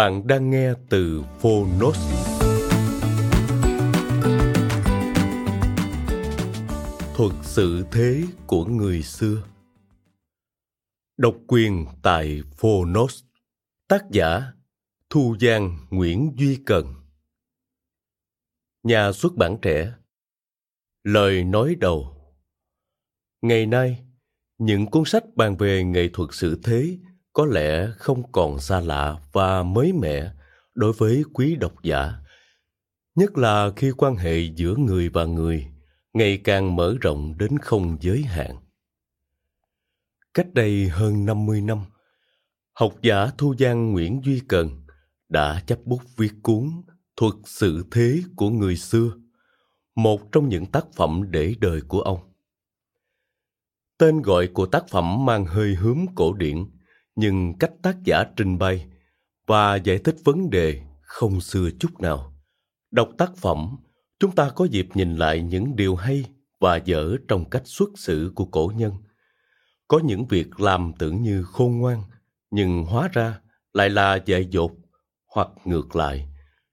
Bạn đang nghe từ Phonos. Thuật sự thế của người xưa. Độc quyền tại Phonos. Tác giả Thu Giang Nguyễn Duy Cần. Nhà xuất bản trẻ. Lời nói đầu. Ngày nay, những cuốn sách bàn về nghệ thuật sự thế có lẽ không còn xa lạ và mới mẻ đối với quý độc giả nhất là khi quan hệ giữa người và người ngày càng mở rộng đến không giới hạn. Cách đây hơn 50 năm, học giả Thu Giang Nguyễn Duy Cần đã chấp bút viết cuốn Thuật sự thế của người xưa, một trong những tác phẩm để đời của ông. Tên gọi của tác phẩm mang hơi hướng cổ điển, nhưng cách tác giả trình bày và giải thích vấn đề không xưa chút nào. Đọc tác phẩm, chúng ta có dịp nhìn lại những điều hay và dở trong cách xuất xử của cổ nhân. Có những việc làm tưởng như khôn ngoan, nhưng hóa ra lại là dại dột, hoặc ngược lại,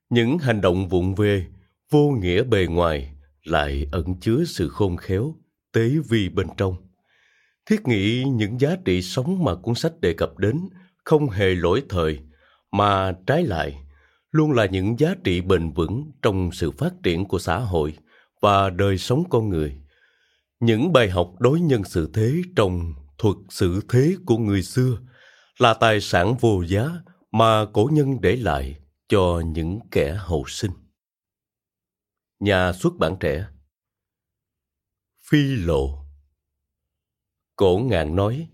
những hành động vụng về, vô nghĩa bề ngoài lại ẩn chứa sự khôn khéo, tế vi bên trong thiết nghĩ những giá trị sống mà cuốn sách đề cập đến không hề lỗi thời, mà trái lại, luôn là những giá trị bền vững trong sự phát triển của xã hội và đời sống con người. Những bài học đối nhân sự thế trong thuật sự thế của người xưa là tài sản vô giá mà cổ nhân để lại cho những kẻ hậu sinh. Nhà xuất bản trẻ. Phi lộ Cổ ngạn nói,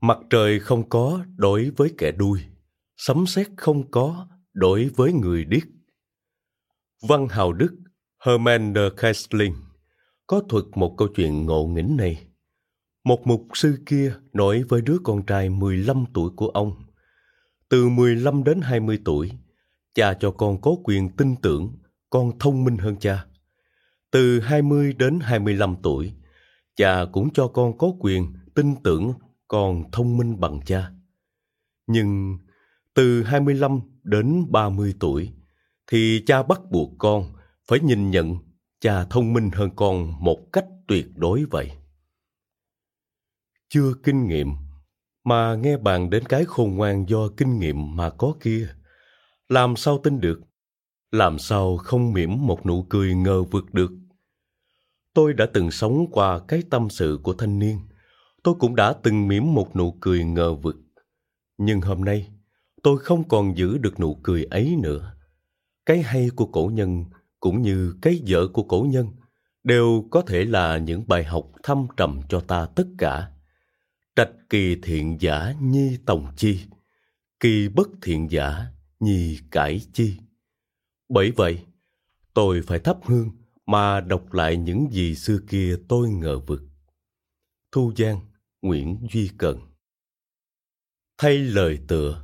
mặt trời không có đối với kẻ đuôi, sấm sét không có đối với người điếc. Văn hào Đức Hermann de Kaisling có thuật một câu chuyện ngộ nghĩnh này. Một mục sư kia nói với đứa con trai 15 tuổi của ông. Từ 15 đến 20 tuổi, cha cho con có quyền tin tưởng con thông minh hơn cha. Từ 20 đến 25 tuổi, cha cũng cho con có quyền tin tưởng con thông minh bằng cha. Nhưng từ 25 đến 30 tuổi thì cha bắt buộc con phải nhìn nhận cha thông minh hơn con một cách tuyệt đối vậy. Chưa kinh nghiệm mà nghe bàn đến cái khôn ngoan do kinh nghiệm mà có kia, làm sao tin được? Làm sao không mỉm một nụ cười ngờ vực được? Tôi đã từng sống qua cái tâm sự của thanh niên. Tôi cũng đã từng mỉm một nụ cười ngờ vực. Nhưng hôm nay, tôi không còn giữ được nụ cười ấy nữa. Cái hay của cổ nhân cũng như cái dở của cổ nhân đều có thể là những bài học thâm trầm cho ta tất cả. Trạch kỳ thiện giả nhi tòng chi, kỳ bất thiện giả nhi cải chi. Bởi vậy, tôi phải thắp hương mà đọc lại những gì xưa kia tôi ngờ vực. Thu Giang, Nguyễn Duy Cần Thay lời tựa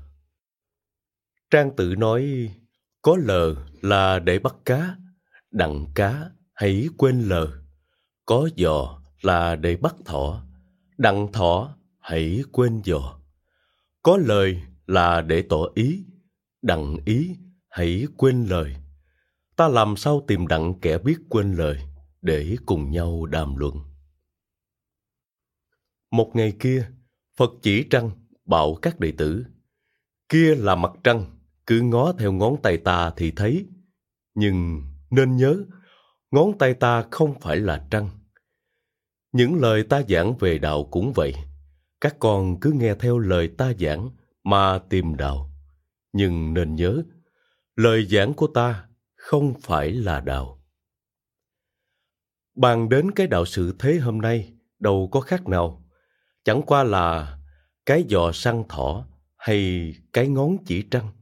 Trang tự nói có lờ là để bắt cá, đặng cá hãy quên lờ. Có giò là để bắt thỏ, đặng thỏ hãy quên giò. Có lời là để tỏ ý, đặng ý hãy quên lời ta làm sao tìm đặng kẻ biết quên lời để cùng nhau đàm luận Một ngày kia, Phật chỉ trăng bảo các đệ tử. Kia là mặt trăng, cứ ngó theo ngón tay ta thì thấy. Nhưng nên nhớ, ngón tay ta không phải là trăng. Những lời ta giảng về đạo cũng vậy. Các con cứ nghe theo lời ta giảng mà tìm đạo. Nhưng nên nhớ, lời giảng của ta không phải là đạo. Bàn đến cái đạo sự thế hôm nay, đâu có khác nào. Chẳng qua là cái giò săn thỏ hay cái ngón chỉ trăng.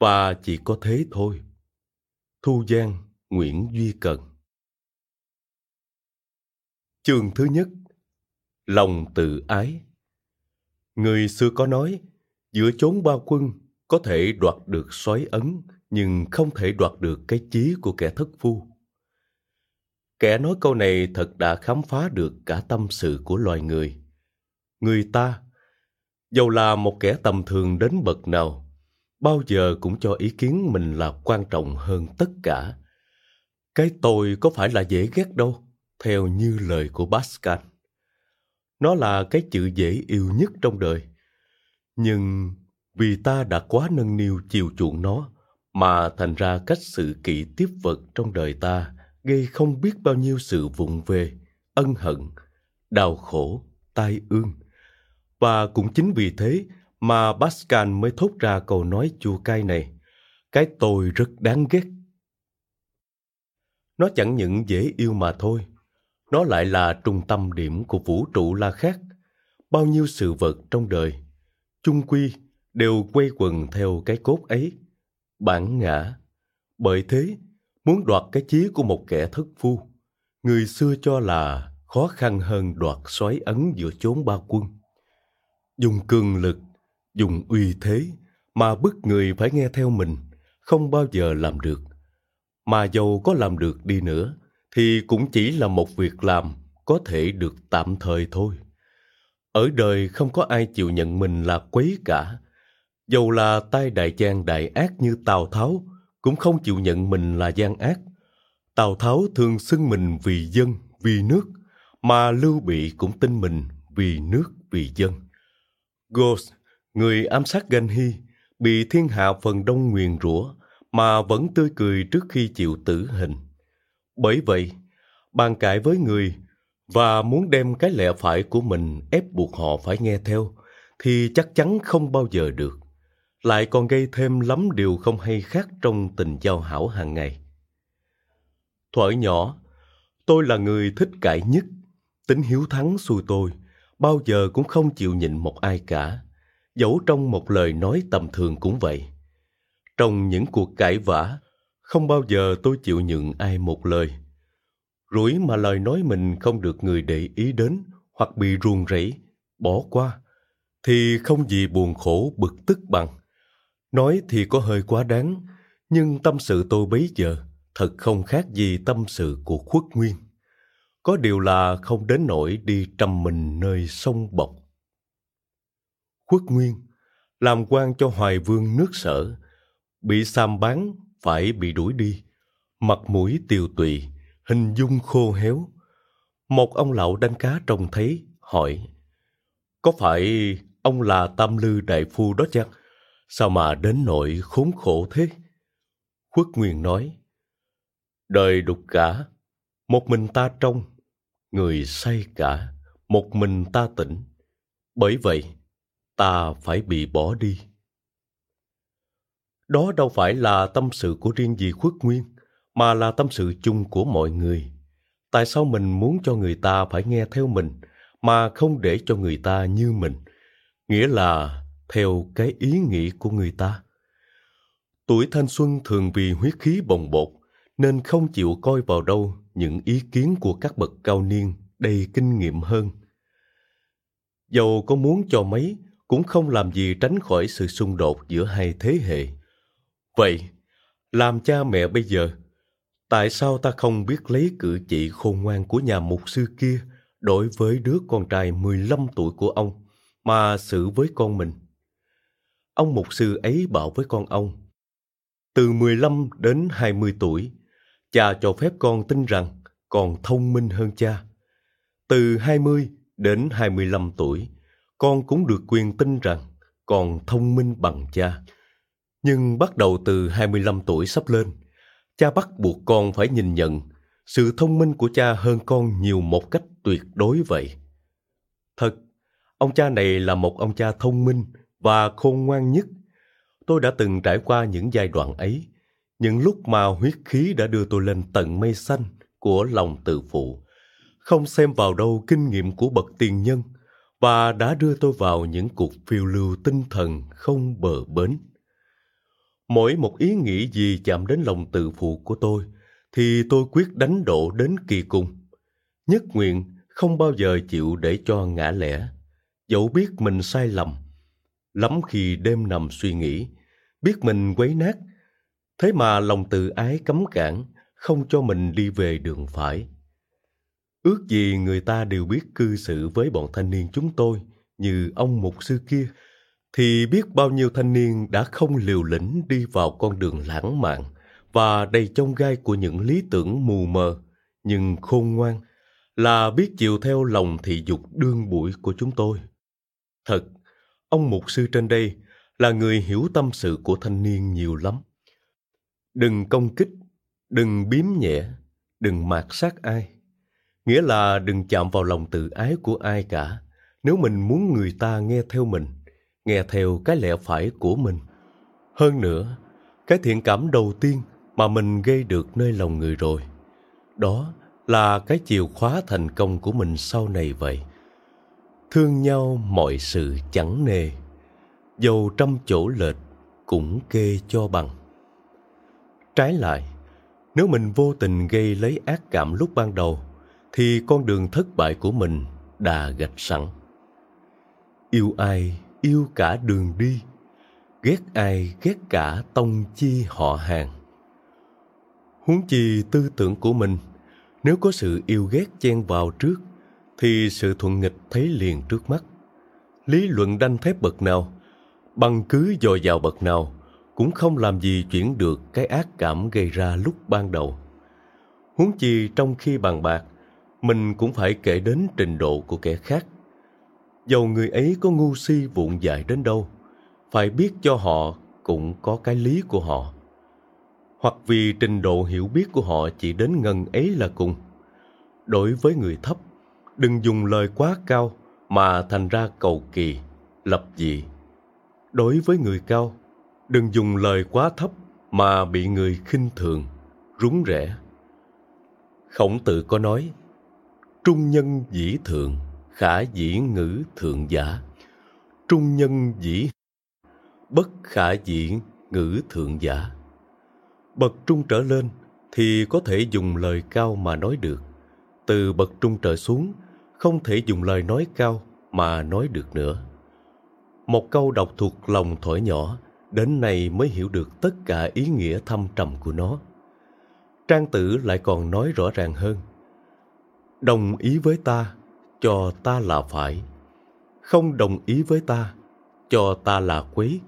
Và chỉ có thế thôi. Thu Giang, Nguyễn Duy Cần Chương thứ nhất Lòng tự ái Người xưa có nói, giữa chốn bao quân có thể đoạt được soái ấn, nhưng không thể đoạt được cái chí của kẻ thất phu. Kẻ nói câu này thật đã khám phá được cả tâm sự của loài người. Người ta, dầu là một kẻ tầm thường đến bậc nào, bao giờ cũng cho ý kiến mình là quan trọng hơn tất cả. Cái tôi có phải là dễ ghét đâu, theo như lời của Pascal. Nó là cái chữ dễ yêu nhất trong đời. Nhưng vì ta đã quá nâng niu chiều chuộng nó, mà thành ra cách sự kỵ tiếp vật trong đời ta gây không biết bao nhiêu sự vụng về, ân hận, đau khổ, tai ương. Và cũng chính vì thế mà Pascal mới thốt ra câu nói chua cay này. Cái tôi rất đáng ghét. Nó chẳng những dễ yêu mà thôi, nó lại là trung tâm điểm của vũ trụ la khác. Bao nhiêu sự vật trong đời, chung quy đều quay quần theo cái cốt ấy, bản ngã. Bởi thế, muốn đoạt cái chí của một kẻ thất phu, người xưa cho là khó khăn hơn đoạt xoáy ấn giữa chốn ba quân. Dùng cường lực, dùng uy thế mà bức người phải nghe theo mình, không bao giờ làm được. Mà dầu có làm được đi nữa, thì cũng chỉ là một việc làm có thể được tạm thời thôi. Ở đời không có ai chịu nhận mình là quấy cả. Dầu là tay đại gian đại ác như Tào Tháo, cũng không chịu nhận mình là gian ác. Tào Tháo thường xưng mình vì dân, vì nước, mà Lưu Bị cũng tin mình vì nước, vì dân. Ghost, người ám sát Ganh Hy, bị thiên hạ phần đông nguyền rủa mà vẫn tươi cười trước khi chịu tử hình. Bởi vậy, bàn cãi với người và muốn đem cái lẽ phải của mình ép buộc họ phải nghe theo thì chắc chắn không bao giờ được. Lại còn gây thêm lắm điều không hay khác trong tình giao hảo hàng ngày. Thuở nhỏ, tôi là người thích cãi nhất. Tính hiếu thắng xui tôi, bao giờ cũng không chịu nhịn một ai cả. Dẫu trong một lời nói tầm thường cũng vậy. Trong những cuộc cãi vã, không bao giờ tôi chịu nhượng ai một lời. Rủi mà lời nói mình không được người để ý đến hoặc bị ruồng rẫy, bỏ qua, thì không gì buồn khổ bực tức bằng. Nói thì có hơi quá đáng, nhưng tâm sự tôi bấy giờ thật không khác gì tâm sự của khuất nguyên. Có điều là không đến nỗi đi trầm mình nơi sông bọc. Khuất nguyên làm quan cho hoài vương nước sở, bị sam bán phải bị đuổi đi, mặt mũi tiều tụy, hình dung khô héo. Một ông lão đánh cá trông thấy, hỏi, có phải ông là Tam Lư Đại Phu đó chăng? Sao mà đến nỗi khốn khổ thế? Khuất Nguyên nói, đời đục cả, một mình ta trong, người say cả, một mình ta tỉnh. Bởi vậy, ta phải bị bỏ đi. Đó đâu phải là tâm sự của riêng gì khuất nguyên, mà là tâm sự chung của mọi người. Tại sao mình muốn cho người ta phải nghe theo mình, mà không để cho người ta như mình? Nghĩa là theo cái ý nghĩ của người ta. Tuổi thanh xuân thường vì huyết khí bồng bột, nên không chịu coi vào đâu những ý kiến của các bậc cao niên đầy kinh nghiệm hơn. Dầu có muốn cho mấy, cũng không làm gì tránh khỏi sự xung đột giữa hai thế hệ. Vậy, làm cha mẹ bây giờ, tại sao ta không biết lấy cử chỉ khôn ngoan của nhà mục sư kia đối với đứa con trai 15 tuổi của ông mà xử với con mình? Ông mục sư ấy bảo với con ông, từ 15 đến 20 tuổi, cha cho phép con tin rằng con thông minh hơn cha. Từ 20 Đến 25 tuổi, con cũng được quyền tin rằng con thông minh bằng cha. Nhưng bắt đầu từ 25 tuổi sắp lên, cha bắt buộc con phải nhìn nhận sự thông minh của cha hơn con nhiều một cách tuyệt đối vậy. Thật, ông cha này là một ông cha thông minh và khôn ngoan nhất. Tôi đã từng trải qua những giai đoạn ấy, những lúc mà huyết khí đã đưa tôi lên tận mây xanh của lòng tự phụ, không xem vào đâu kinh nghiệm của bậc tiền nhân và đã đưa tôi vào những cuộc phiêu lưu tinh thần không bờ bến. Mỗi một ý nghĩ gì chạm đến lòng tự phụ của tôi thì tôi quyết đánh độ đến kỳ cùng. Nhất nguyện không bao giờ chịu để cho ngã lẽ, dẫu biết mình sai lầm. Lắm khi đêm nằm suy nghĩ, biết mình quấy nát, thế mà lòng tự ái cấm cản, không cho mình đi về đường phải. Ước gì người ta đều biết cư xử với bọn thanh niên chúng tôi như ông mục sư kia, thì biết bao nhiêu thanh niên đã không liều lĩnh đi vào con đường lãng mạn và đầy chông gai của những lý tưởng mù mờ, nhưng khôn ngoan, là biết chịu theo lòng thị dục đương bụi của chúng tôi. Thật, ông mục sư trên đây là người hiểu tâm sự của thanh niên nhiều lắm. Đừng công kích, đừng biếm nhẹ, đừng mạt sát ai. Nghĩa là đừng chạm vào lòng tự ái của ai cả, nếu mình muốn người ta nghe theo mình, nghe theo cái lẽ phải của mình. Hơn nữa, cái thiện cảm đầu tiên mà mình gây được nơi lòng người rồi, đó là cái chìa khóa thành công của mình sau này vậy. Thương nhau mọi sự chẳng nề, dầu trăm chỗ lệch cũng kê cho bằng. Trái lại, nếu mình vô tình gây lấy ác cảm lúc ban đầu, thì con đường thất bại của mình đã gạch sẵn. Yêu ai, yêu cả đường đi, ghét ai, ghét cả tông chi họ hàng. Huống chi tư tưởng của mình, nếu có sự yêu ghét chen vào trước, thì sự thuận nghịch thấy liền trước mắt. Lý luận đanh thép bậc nào, bằng cứ dồi dào bậc nào, cũng không làm gì chuyển được cái ác cảm gây ra lúc ban đầu. Huống chi trong khi bàn bạc, mình cũng phải kể đến trình độ của kẻ khác. Dầu người ấy có ngu si vụn dại đến đâu, phải biết cho họ cũng có cái lý của họ. Hoặc vì trình độ hiểu biết của họ chỉ đến ngần ấy là cùng. Đối với người thấp, đừng dùng lời quá cao mà thành ra cầu kỳ, lập dị. Đối với người cao, đừng dùng lời quá thấp mà bị người khinh thường, rúng rẻ. Khổng tử có nói, trung nhân dĩ thượng khả dĩ ngữ thượng giả trung nhân dĩ bất khả dĩ ngữ thượng giả bậc trung trở lên thì có thể dùng lời cao mà nói được từ bậc trung trở xuống không thể dùng lời nói cao mà nói được nữa. Một câu đọc thuộc lòng thổi nhỏ, đến nay mới hiểu được tất cả ý nghĩa thâm trầm của nó. Trang tử lại còn nói rõ ràng hơn. Đồng ý với ta, cho ta là phải. Không đồng ý với ta, cho ta là quấy.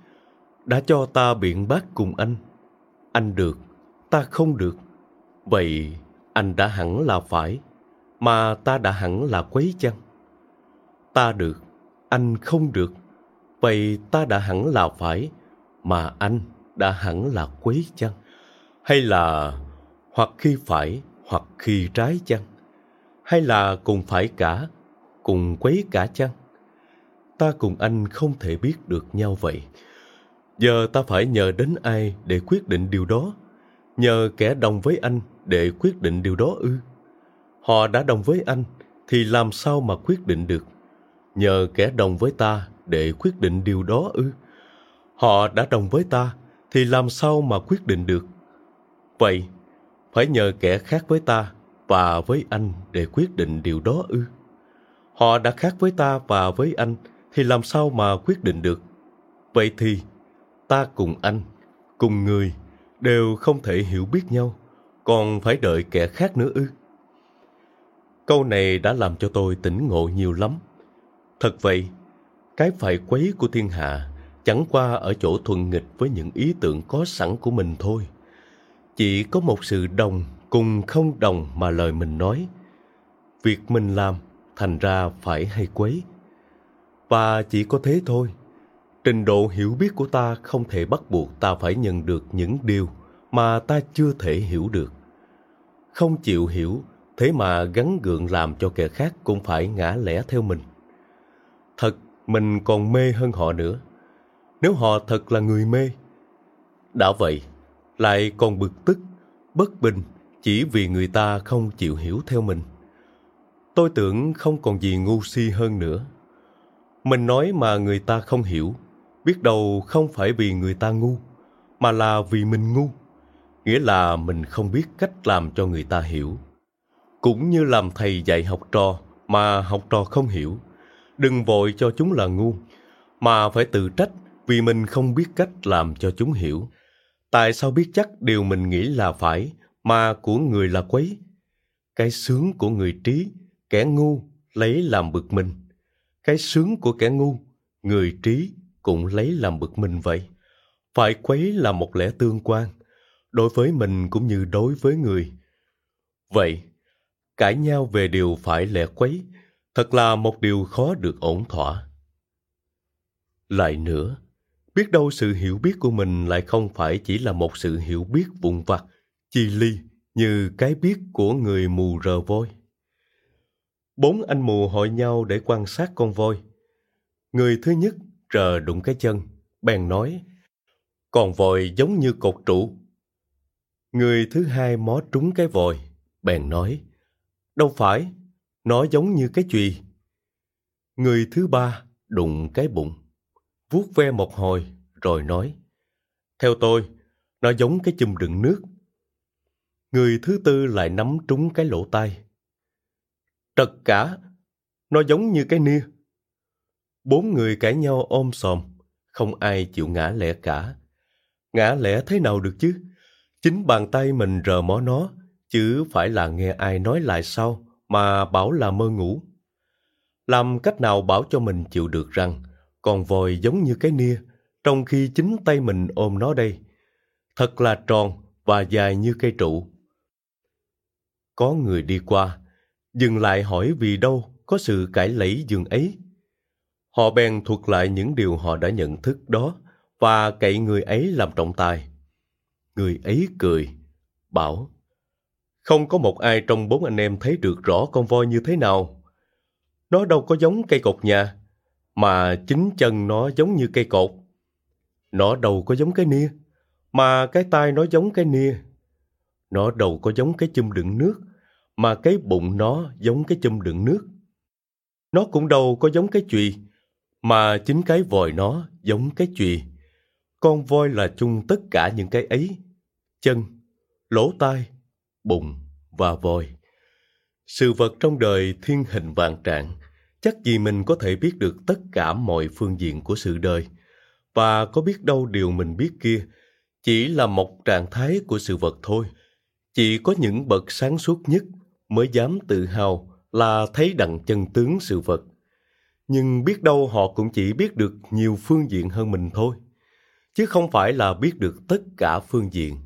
Đã cho ta biện bác cùng anh. Anh được, ta không được. Vậy anh đã hẳn là phải mà ta đã hẳn là quấy chăng ta được anh không được vậy ta đã hẳn là phải mà anh đã hẳn là quấy chăng hay là hoặc khi phải hoặc khi trái chăng hay là cùng phải cả, cùng quấy cả chăng? Ta cùng anh không thể biết được nhau vậy. Giờ ta phải nhờ đến ai để quyết định điều đó? Nhờ kẻ đồng với anh để quyết định điều đó ư? Họ đã đồng với anh thì làm sao mà quyết định được? Nhờ kẻ đồng với ta để quyết định điều đó ư? Họ đã đồng với ta thì làm sao mà quyết định được? Vậy, phải nhờ kẻ khác với ta và với anh để quyết định điều đó ư? Họ đã khác với ta và với anh thì làm sao mà quyết định được? Vậy thì ta cùng anh, cùng người đều không thể hiểu biết nhau, còn phải đợi kẻ khác nữa ư? Câu này đã làm cho tôi tỉnh ngộ nhiều lắm. Thật vậy, cái phải quấy của thiên hạ chẳng qua ở chỗ thuận nghịch với những ý tưởng có sẵn của mình thôi. Chỉ có một sự đồng cùng không đồng mà lời mình nói việc mình làm thành ra phải hay quấy. Và chỉ có thế thôi. Trình độ hiểu biết của ta không thể bắt buộc ta phải nhận được những điều mà ta chưa thể hiểu được. Không chịu hiểu, thế mà gắn gượng làm cho kẻ khác cũng phải ngã lẻ theo mình. Thật, mình còn mê hơn họ nữa. Nếu họ thật là người mê. Đã vậy, lại còn bực tức, bất bình chỉ vì người ta không chịu hiểu theo mình. Tôi tưởng không còn gì ngu si hơn nữa. Mình nói mà người ta không hiểu, biết đâu không phải vì người ta ngu, mà là vì mình ngu. Nghĩa là mình không biết cách làm cho người ta hiểu. Cũng như làm thầy dạy học trò mà học trò không hiểu. Đừng vội cho chúng là ngu, mà phải tự trách vì mình không biết cách làm cho chúng hiểu. Tại sao biết chắc điều mình nghĩ là phải mà của người là quấy? Cái sướng của người trí, kẻ ngu lấy làm bực mình. Cái sướng của kẻ ngu, người trí cũng lấy làm bực mình vậy. Phải quấy là một lẽ tương quan, đối với mình cũng như đối với người. Vậy, cãi nhau về điều phải lẻ quấy, thật là một điều khó được ổn thỏa. Lại nữa, biết đâu sự hiểu biết của mình lại không phải chỉ là một sự hiểu biết vụn vặt, chi ly như cái biết của người mù rờ voi. Bốn anh mù hội nhau để quan sát con voi. Người thứ nhất rờ đụng cái chân, bèn nói, còn voi giống như cột trụ. Người thứ hai mó trúng cái vòi, bèn nói, đâu phải, nó giống như cái chùy. Người thứ ba đụng cái bụng, vuốt ve một hồi rồi nói, theo tôi, nó giống cái chùm đựng nước. Người thứ tư lại nắm trúng cái lỗ tai. Trật cả, nó giống như cái nia. Bốn người cãi nhau ôm sòm, không ai chịu ngã lẻ cả. Ngã lẻ thế nào được chứ? Chính bàn tay mình rờ mó nó, chứ phải là nghe ai nói lại sau mà bảo là mơ ngủ. Làm cách nào bảo cho mình chịu được rằng con voi giống như cái nia, trong khi chính tay mình ôm nó đây. Thật là tròn và dài như cây trụ. Có người đi qua, dừng lại hỏi vì đâu có sự cãi lẫy giường ấy. Họ bèn thuật lại những điều họ đã nhận thức đó và cậy người ấy làm trọng tài. Người ấy cười, bảo không có một ai trong bốn anh em thấy được rõ con voi như thế nào. Nó đâu có giống cây cột nhà, mà chính chân nó giống như cây cột. Nó đâu có giống cái nia, mà cái tai nó giống cái nia. Nó đâu có giống cái chum đựng nước, mà cái bụng nó giống cái chum đựng nước. Nó cũng đâu có giống cái chùy, mà chính cái vòi nó giống cái chùy. Con voi là chung tất cả những cái ấy, chân, lỗ tai, bụng và voi. Sự vật trong đời thiên hình vạn trạng, chắc gì mình có thể biết được tất cả mọi phương diện của sự đời, và có biết đâu điều mình biết kia chỉ là một trạng thái của sự vật thôi. Chỉ có những bậc sáng suốt nhất mới dám tự hào là thấy đặng chân tướng sự vật. Nhưng biết đâu họ cũng chỉ biết được nhiều phương diện hơn mình thôi chứ không phải là biết được tất cả phương diện.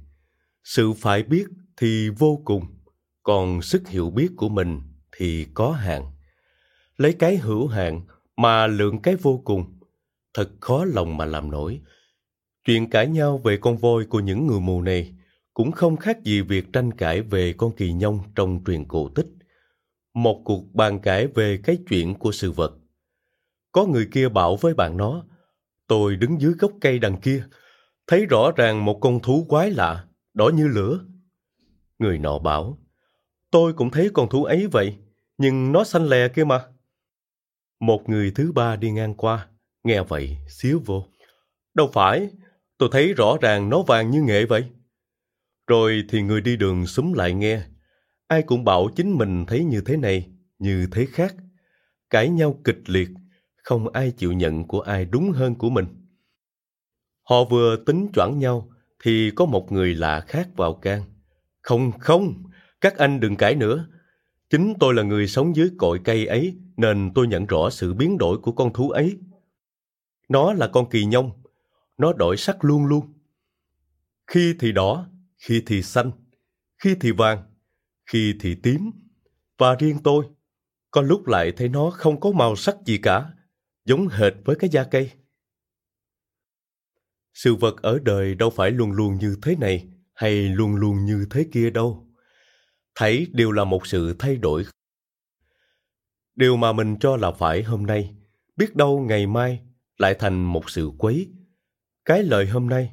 Sự phải biết thì vô cùng, còn sức hiểu biết của mình thì có hạn. Lấy cái hữu hạn mà lượng cái vô cùng, thật khó lòng mà làm nổi. Chuyện cãi nhau về con voi của những người mù này cũng không khác gì việc tranh cãi về con kỳ nhông trong truyền cổ tích. Một cuộc bàn cãi về cái chuyện của sự vật. Có người kia bảo với bạn nó, Tôi đứng dưới gốc cây đằng kia, thấy rõ ràng một con thú quái lạ, đỏ như lửa. Người nọ bảo, tôi cũng thấy con thú ấy vậy, nhưng nó xanh lè kia mà. Một người thứ ba đi ngang qua, nghe vậy, xíu vô. Đâu phải, tôi thấy rõ ràng nó vàng như nghệ vậy. Rồi thì người đi đường súng lại nghe, ai cũng bảo chính mình thấy như thế này, như thế khác. Cãi nhau kịch liệt, không ai chịu nhận của ai đúng hơn của mình. Họ vừa tính choảng nhau, thì có một người lạ khác vào can. Không, không, các anh đừng cãi nữa. Chính tôi là người sống dưới cội cây ấy, nên tôi nhận rõ sự biến đổi của con thú ấy. Nó là con kỳ nhông, nó đổi sắc luôn luôn. Khi thì đỏ, khi thì xanh, khi thì vàng, khi thì tím. Và riêng tôi, có lúc lại thấy nó không có màu sắc gì cả, giống hệt với cái da cây. Sự vật ở đời đâu phải luôn luôn như thế này hay luôn luôn như thế kia đâu. Thấy đều là một sự thay đổi. Điều mà mình cho là phải hôm nay, biết đâu ngày mai lại thành một sự quấy. Cái lời hôm nay,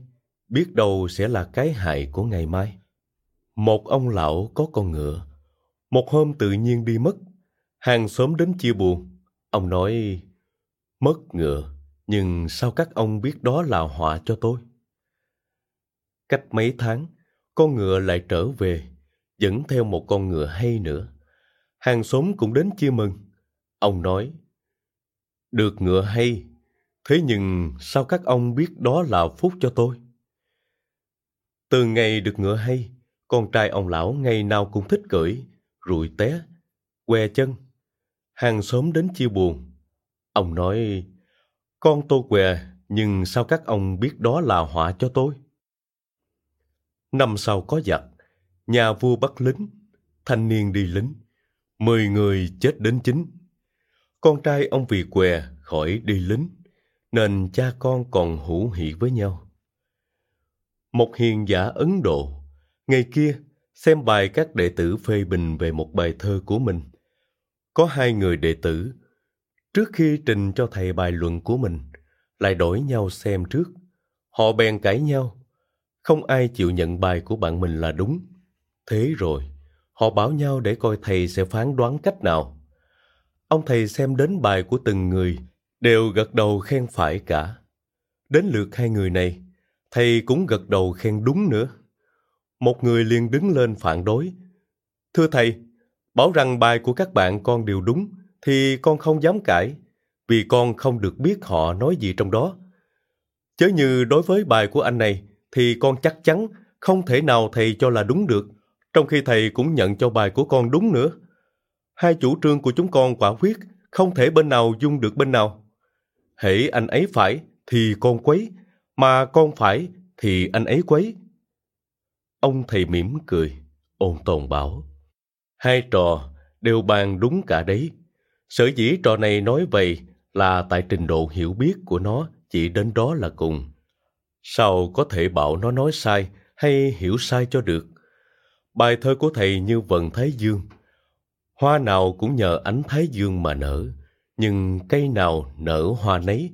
biết đâu sẽ là cái hại của ngày mai. Một ông lão có con ngựa. Một hôm tự nhiên đi mất. Hàng xóm đến chia buồn. Ông nói, mất ngựa, nhưng sao các ông biết đó là họa cho tôi? Cách mấy tháng, con ngựa lại trở về, dẫn theo một con ngựa hay nữa. Hàng xóm cũng đến chia mừng. Ông nói, được ngựa hay, thế nhưng sao các ông biết đó là phúc cho tôi? Từ ngày được ngựa hay, con trai ông lão ngày nào cũng thích cưỡi, rụi té, que chân. Hàng xóm đến chia buồn. Ông nói, con tôi què, nhưng sao các ông biết đó là họa cho tôi? Năm sau có giặc, nhà vua bắt lính, thanh niên đi lính, mười người chết đến chính. Con trai ông vì què khỏi đi lính, nên cha con còn hữu hỷ với nhau. Một hiền giả Ấn Độ, ngày kia xem bài các đệ tử phê bình về một bài thơ của mình. Có hai người đệ tử, trước khi trình cho thầy bài luận của mình, lại đổi nhau xem trước. Họ bèn cãi nhau. Không ai chịu nhận bài của bạn mình là đúng. Thế rồi, họ bảo nhau để coi thầy sẽ phán đoán cách nào. Ông thầy xem đến bài của từng người, đều gật đầu khen phải cả. Đến lượt hai người này, thầy cũng gật đầu khen đúng nữa. Một người liền đứng lên phản đối. Thưa thầy, bảo rằng bài của các bạn con đều đúng, thì con không dám cãi, vì con không được biết họ nói gì trong đó. Chớ như đối với bài của anh này, thì con chắc chắn không thể nào thầy cho là đúng được, trong khi thầy cũng nhận cho bài của con đúng nữa. Hai chủ trương của chúng con quả quyết, không thể bên nào dung được bên nào. Hễ anh ấy phải, thì con quấy, mà con phải, thì anh ấy quấy. Ông thầy mỉm cười, ôn tồn bảo. Hai trò đều bàn đúng cả đấy. Sở dĩ trò này nói vậy là tại trình độ hiểu biết của nó chỉ đến đó là cùng. Sao có thể bảo nó nói sai hay hiểu sai cho được? Bài thơ của thầy như vần Thái Dương. Hoa nào cũng nhờ ánh Thái Dương mà nở, nhưng cây nào nở hoa nấy.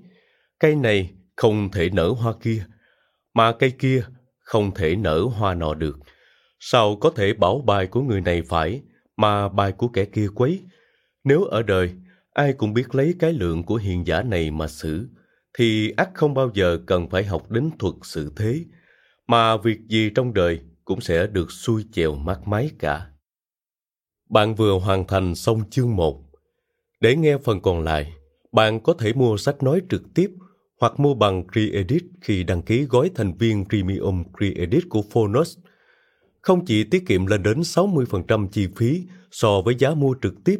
Cây này không thể nở hoa kia, mà cây kia không thể nở hoa nọ được. Sao có thể bảo bài của người này phải, mà bài của kẻ kia quấy? Nếu ở đời, ai cũng biết lấy cái lượng của hiền giả này mà xử, thì ắt không bao giờ cần phải học đến thuật sự thế, mà việc gì trong đời cũng sẽ được xuôi chèo mát máy cả. Bạn vừa hoàn thành xong chương 1. Để nghe phần còn lại, bạn có thể mua sách nói trực tiếp hoặc mua bằng Creedit khi đăng ký gói thành viên Premium Creedit của Phonos. Không chỉ tiết kiệm lên đến 60% chi phí so với giá mua trực tiếp.